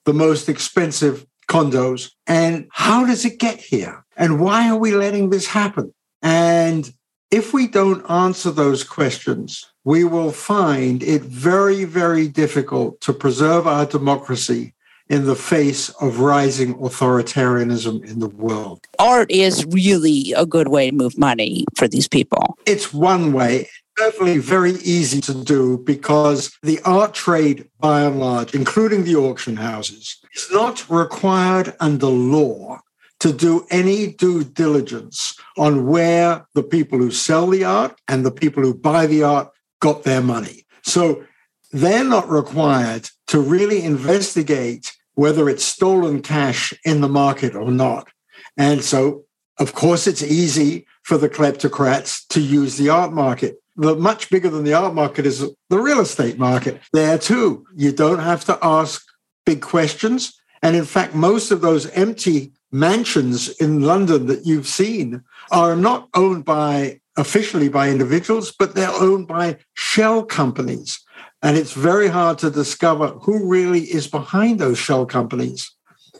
the most expensive condos. And how does it get here? And why are we letting this happen? And if we don't answer those questions, we will find it very, very difficult to preserve our democracy in the face of rising authoritarianism in the world. Art is really a good way to move money for these people. It's one way. Certainly very easy to do because the art trade, by and large, including the auction houses, is not required under law to do any due diligence on where the people who sell the art and the people who buy the art got their money. So they're not required to really investigate whether it's stolen cash in the market or not. And so, of course, it's easy for the kleptocrats to use the art market. The much bigger than the art market is the real estate market. There too, you don't have to ask big questions. And in fact, most of those empty mansions in London that you've seen are not owned by officially by individuals, but they're owned by shell companies and it's very hard to discover who really is behind those shell companies.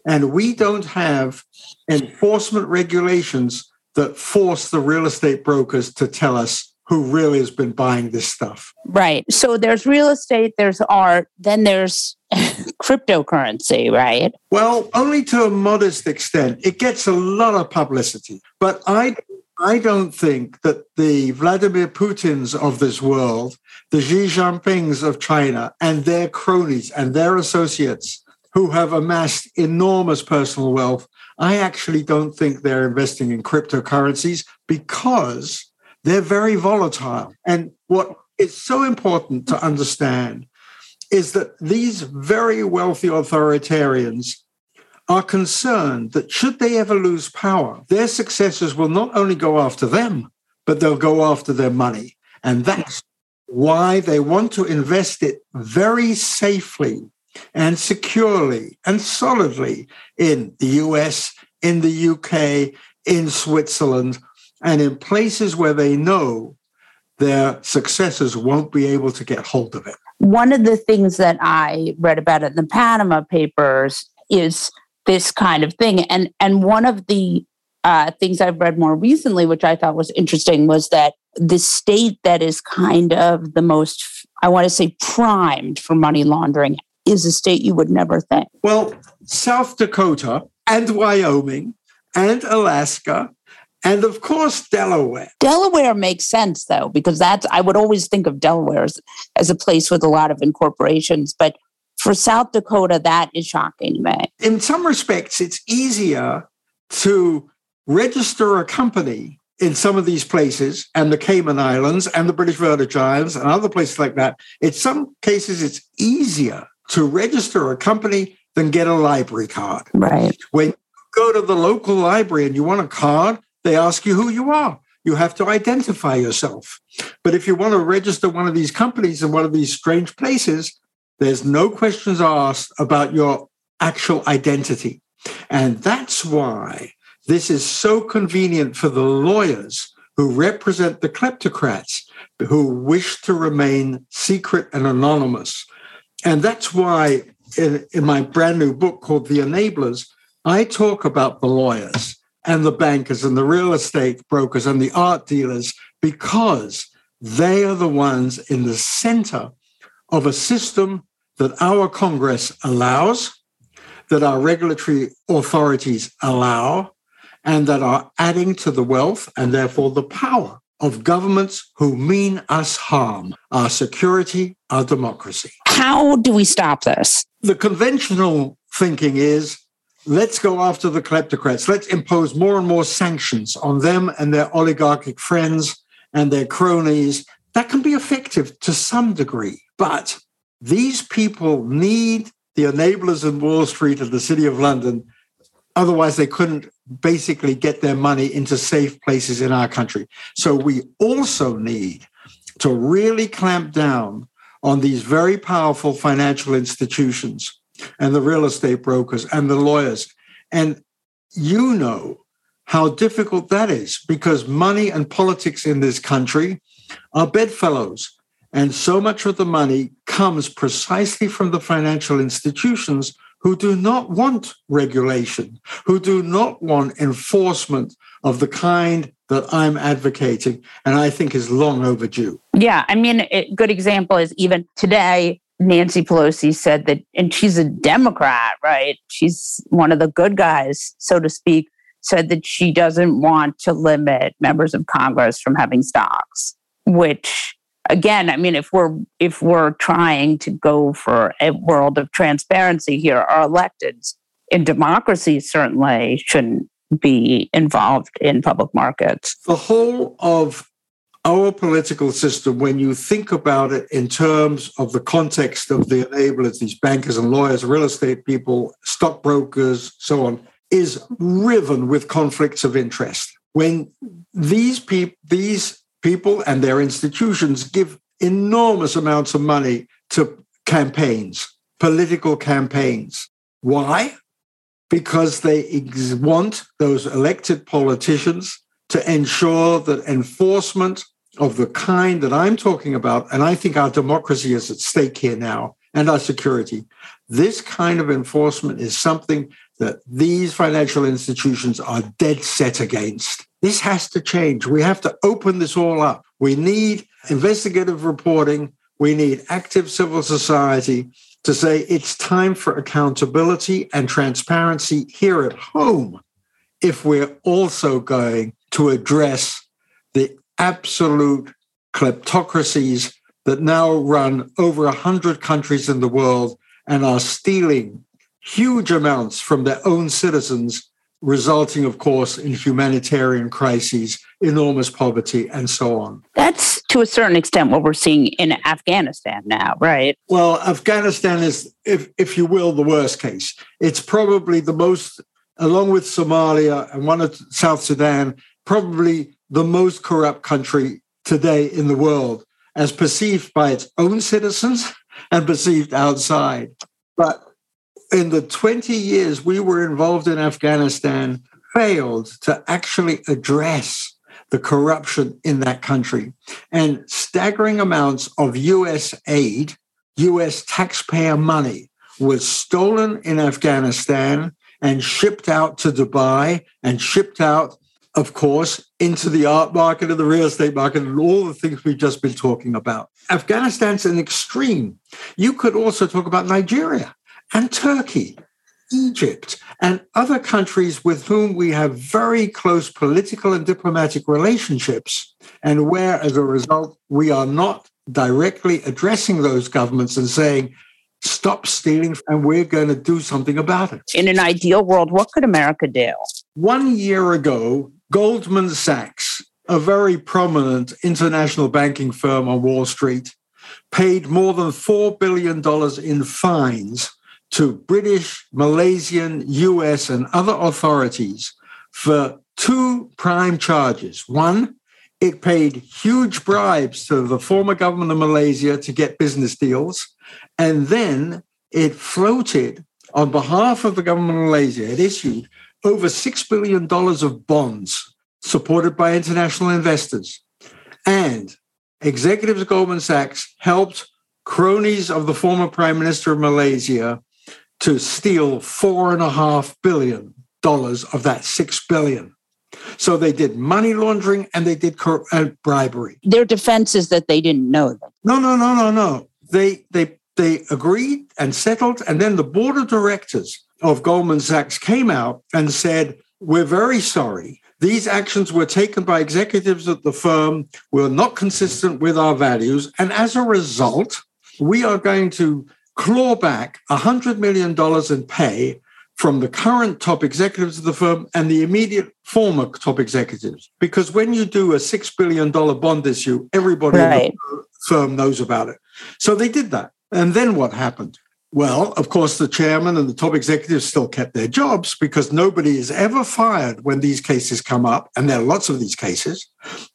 And we don't have enforcement regulations that force the real estate brokers to tell us who really has been buying this stuff. Right. So there's real estate, there's art, then there's [LAUGHS] cryptocurrency, right? Well, only to a modest extent. It gets a lot of publicity, but I I don't think that the Vladimir Putins of this world the Xi Jinpings of China and their cronies and their associates who have amassed enormous personal wealth, I actually don't think they're investing in cryptocurrencies because they're very volatile. And what is so important to understand is that these very wealthy authoritarians are concerned that should they ever lose power, their successors will not only go after them, but they'll go after their money. And that's why they want to invest it very safely and securely and solidly in the US, in the UK, in Switzerland, and in places where they know their successors won't be able to get hold of it. One of the things that I read about in the Panama Papers is this kind of thing. And and one of the uh, things I've read more recently, which I thought was interesting, was that the state that is kind of the most, I want to say, primed for money laundering is a state you would never think. Well, South Dakota and Wyoming and Alaska and of course Delaware. Delaware makes sense though, because that's I would always think of Delaware as, as a place with a lot of incorporations, but for South Dakota, that is shocking to me. In some respects, it's easier to register a company in some of these places and the Cayman Islands and the British Virgin Islands and other places like that. In some cases, it's easier to register a company than get a library card. Right. When you go to the local library and you want a card, they ask you who you are. You have to identify yourself. But if you want to register one of these companies in one of these strange places, there's no questions asked about your actual identity. And that's why this is so convenient for the lawyers who represent the kleptocrats who wish to remain secret and anonymous. And that's why in, in, my brand new book called The Enablers, I talk about the lawyers and the bankers and the real estate brokers and the art dealers because they are the ones in the center of a system that our Congress allows, that our regulatory authorities allow, and that are adding to the wealth and therefore the power of governments who mean us harm, our security, our democracy. How do we stop this? The conventional thinking is let's go after the kleptocrats. Let's impose more and more sanctions on them and their oligarchic friends and their cronies. That can be effective to some degree, but these people need the enablers in Wall Street and the City of London. Otherwise, they couldn't basically get their money into safe places in our country. So we also need to really clamp down on these very powerful financial institutions and the real estate brokers and the lawyers. And you know how difficult that is because money and politics in this country are bedfellows. And so much of the money comes precisely from the financial institutions who do not want regulation, who do not want enforcement of the kind that I'm advocating, and I think is long overdue. Yeah, I mean, a good example is even today, Nancy Pelosi said that, and she's a Democrat, right? She's one of the good guys, so to speak, said that she doesn't want to limit members of Congress from having stocks, which again, I mean, if we're if we're trying to go for a world of transparency here, our electeds in democracy certainly shouldn't be involved in public markets. The whole of our political system, when you think about it in terms of the context of the enablers, these bankers and lawyers, real estate people, stockbrokers, so on, is riven with conflicts of interest. When these people, these people and their institutions give enormous amounts of money to campaigns, political campaigns. Why? Because they want those elected politicians to ensure that enforcement of the kind that I'm talking about, and I think our democracy is at stake here now, and our security. This kind of enforcement is something that these financial institutions are dead set against. This has to change. We have to open this all up. We need investigative reporting. We need active civil society to say it's time for accountability and transparency here at home if we're also going to address the absolute kleptocracies that now run over 100 countries in the world and are stealing huge amounts from their own citizens resulting, of course, in humanitarian crises, enormous poverty, and so on. That's to a certain extent what we're seeing in Afghanistan now, right? Well, Afghanistan is, if, if you will, the worst case. It's probably the most, along with Somalia and one of South Sudan, probably the most corrupt country today in the world, as perceived by its own citizens and perceived outside. But in the 20 years we were involved in Afghanistan, failed to actually address the corruption in that country. And staggering amounts of US aid, US taxpayer money, was stolen in Afghanistan and shipped out to Dubai and shipped out, of course, into the art market and the real estate market and all the things we've just been talking about. Afghanistan's an extreme. You could also talk about Nigeria and Turkey, Egypt, and other countries with whom we have very close political and diplomatic relationships, and where, as a result, we are not directly addressing those governments and saying, stop stealing and we're going to do something about it. In an ideal world, what could America do? One year ago, Goldman Sachs, a very prominent international banking firm on Wall Street, paid more than $4 billion in fines to British, Malaysian, US, and other authorities for two prime charges. One, it paid huge bribes to the former government of Malaysia to get business deals. And then it floated on behalf of the government of Malaysia, it issued over $6 billion of bonds supported by international investors. And executives of Goldman Sachs helped cronies of the former prime minister of Malaysia to steal four and a half billion dollars of that six billion. So they did money laundering and they did cor- uh, bribery. Their defense is that they didn't know them. No, no, no, no, no. They they they agreed and settled, and then the board of directors of Goldman Sachs came out and said, "We're very sorry. These actions were taken by executives at the firm were not consistent with our values, and as a result, we are going to claw back $100 million in pay from the current top executives of the firm and the immediate former top executives. Because when you do a $6 billion bond issue, everybody right. in the firm knows about it. So they did that. And then what happened? Well, of course, the chairman and the top executives still kept their jobs because nobody is ever fired when these cases come up. And there are lots of these cases.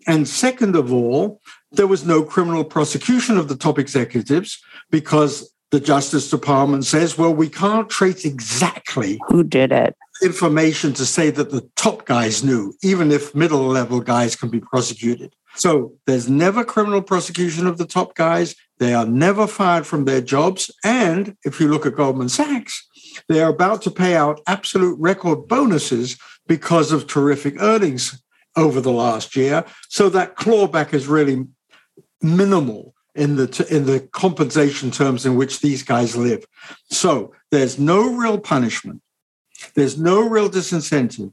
And second of all, there was no criminal prosecution of the top executives because the Justice Department says, well, we can't trace exactly who did it. Information to say that the top guys knew, even if middle level guys can be prosecuted. So there's never criminal prosecution of the top guys. They are never fired from their jobs. And if you look at Goldman Sachs, they are about to pay out absolute record bonuses because of terrific earnings over the last year. So that clawback is really minimal in the in the compensation terms in which these guys live. So there's no real punishment. There's no real disincentive.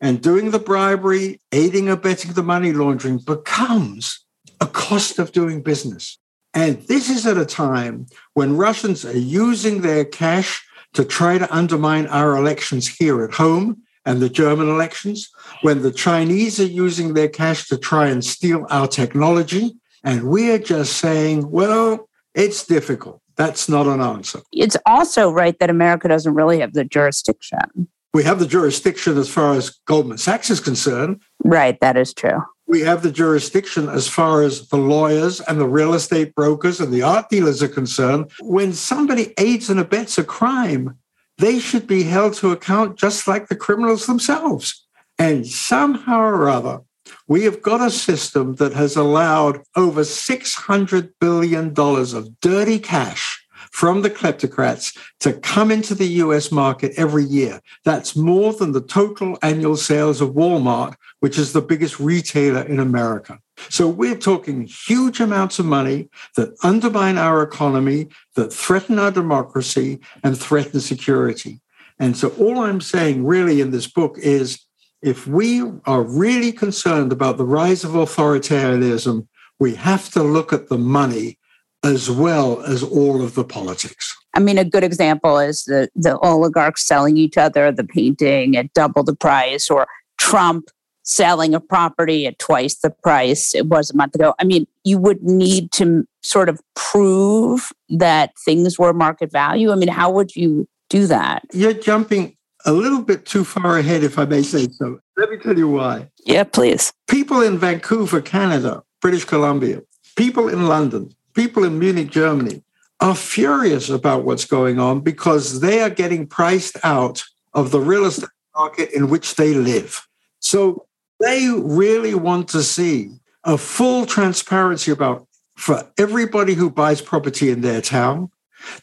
And doing the bribery, aiding abetting the money laundering becomes a cost of doing business. And this is at a time when Russians are using their cash to try to undermine our elections here at home and the German elections, when the Chinese are using their cash to try and steal our technology, and we're just saying, well, it's difficult. That's not an answer. It's also right that America doesn't really have the jurisdiction. We have the jurisdiction as far as Goldman Sachs is concerned. Right, that is true. We have the jurisdiction as far as the lawyers and the real estate brokers and the art dealers are concerned. When somebody aids and abets a crime, they should be held to account just like the criminals themselves. And somehow or other, we have got a system that has allowed over $600 billion of dirty cash from the kleptocrats to come into the US market every year. That's more than the total annual sales of Walmart, which is the biggest retailer in America. So we're talking huge amounts of money that undermine our economy, that threaten our democracy, and threaten security. And so all I'm saying really in this book is if we are really concerned about the rise of authoritarianism, we have to look at the money as well as all of the politics. I mean, a good example is the, the oligarchs selling each other the painting at double the price, or Trump selling a property at twice the price it was a month ago. I mean, you would need to sort of prove that things were market value. I mean, how would you do that? You're jumping a little bit too far ahead, if I may say so. Let me tell you why. Yeah, please. People in Vancouver, Canada, British Columbia, people in London, people in Munich, Germany are furious about what's going on because they are getting priced out of the real estate market in which they live. So they really want to see a full transparency about for everybody who buys property in their town.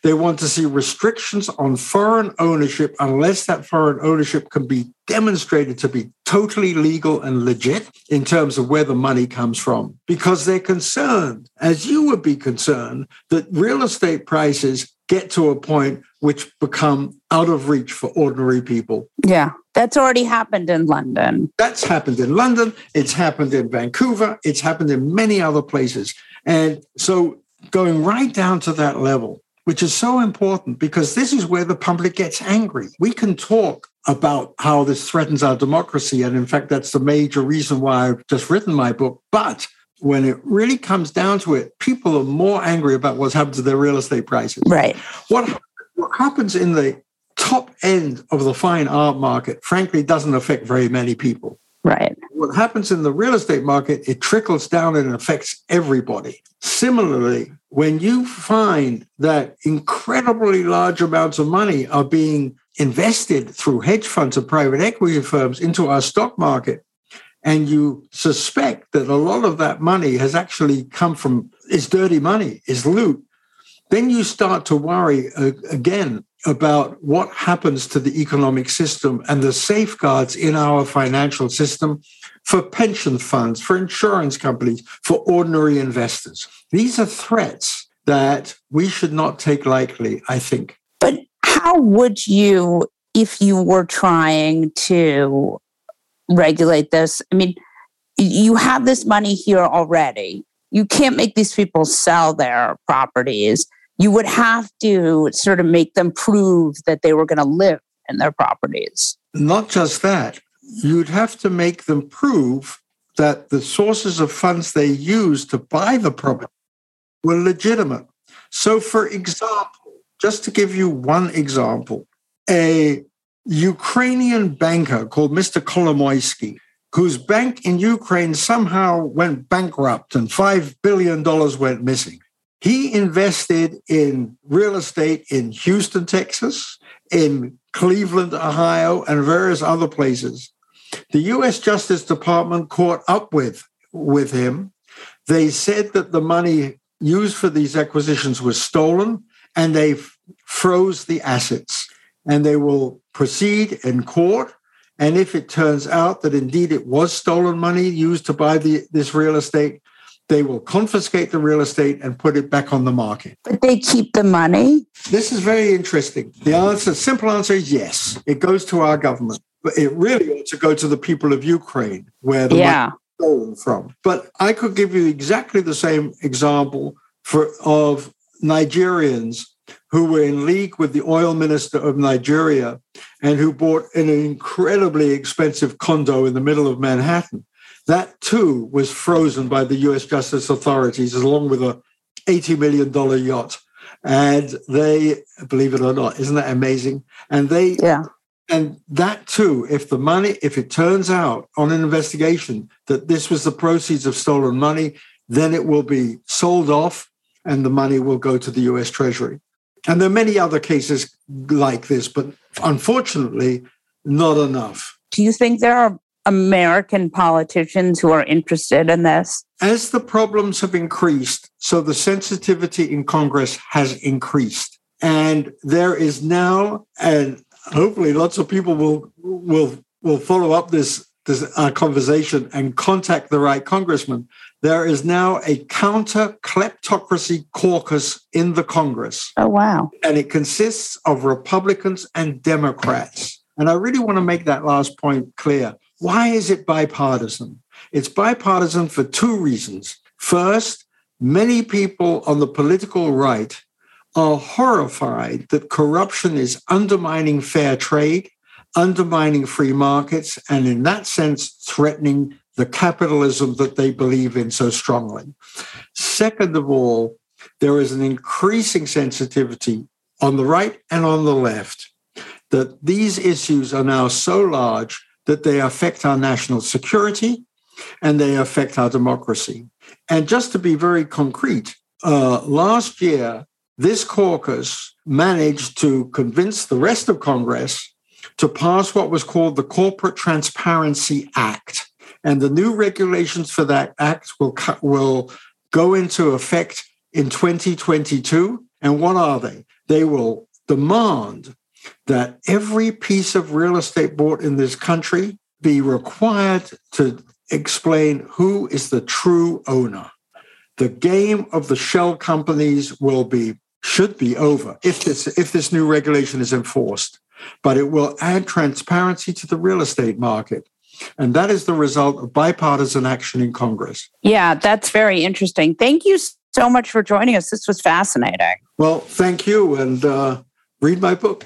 They want to see restrictions on foreign ownership unless that foreign ownership can be demonstrated to be totally legal and legit in terms of where the money comes from. Because they're concerned, as you would be concerned, that real estate prices get to a point which become out of reach for ordinary people. Yeah. That's already happened in London. That's happened in London. It's happened in Vancouver. It's happened in many other places. And so going right down to that level, which is so important because this is where the public gets angry. We can talk about how this threatens our democracy. And in fact, that's the major reason why I've just written my book. But when it really comes down to it, people are more angry about what's happened to their real estate prices. Right. What, what happens in the top end of the fine art market, frankly, doesn't affect very many people. Right. What happens in the real estate market, it trickles down and affects everybody. Similarly, when you find that incredibly large amounts of money are being invested through hedge funds and private equity firms into our stock market, and you suspect that a lot of that money has actually come from is dirty money, is loot, then you start to worry uh, again about what happens to the economic system and the safeguards in our financial system for pension funds, for insurance companies, for ordinary investors. These are threats that we should not take lightly, I think. But how would you, if you were trying to regulate this? I mean, you have this money here already. You can't make these people sell their properties you would have to sort of make them prove that they were going to live in their properties. Not just that, you'd have to make them prove that the sources of funds they used to buy the property were legitimate. So, for example, just to give you one example, a Ukrainian banker called Mr. Kolomoisky, whose bank in Ukraine somehow went bankrupt and $5 billion went missing. He invested in real estate in Houston, Texas, in Cleveland, Ohio, and various other places. The US Justice Department caught up with, with him. They said that the money used for these acquisitions was stolen and they froze the assets. And they will proceed in court. And if it turns out that indeed it was stolen money used to buy the, this real estate, they will confiscate the real estate and put it back on the market. But they keep the money? This is very interesting. The answer, simple answer is yes. It goes to our government. But it really ought to go to the people of Ukraine, where the yeah. money is stolen from. But I could give you exactly the same example for of Nigerians who were in league with the oil minister of Nigeria and who bought an incredibly expensive condo in the middle of Manhattan. That too was frozen by the US Justice authorities along with a $80 million yacht. And they, believe it or not, isn't that amazing? And they, yeah. And that too, if the money, if it turns out on an investigation that this was the proceeds of stolen money, then it will be sold off and the money will go to the US Treasury. And there are many other cases like this, but unfortunately, not enough. Do you think there are American politicians who are interested in this? As the problems have increased, so the sensitivity in Congress has increased. And there is now, and hopefully lots of people will will will follow up this this uh, conversation and contact the right congressman. There is now a counter kleptocracy caucus in the Congress. Oh wow! And it consists of Republicans and Democrats. And I really want to make that last point clear. Why is it bipartisan? It's bipartisan for two reasons. First, many people on the political right are horrified that corruption is undermining fair trade, undermining free markets, and in that sense, threatening the capitalism that they believe in so strongly. Second of all, there is an increasing sensitivity on the right and on the left that these issues are now so large that they affect our national security and they affect our democracy. And just to be very concrete, uh, last year, this caucus managed to convince the rest of Congress to pass what was called the Corporate Transparency Act. And the new regulations for that act will, will go into effect in 2022. And what are they? They will demand that every piece of real estate bought in this country be required to explain who is the true owner. The game of the shell companies will be should be over if this if this new regulation is enforced, but it will add transparency to the real estate market. And that is the result of bipartisan action in Congress. Yeah, that's very interesting. Thank you so much for joining us. This was fascinating. Well, thank you. And uh, read my book.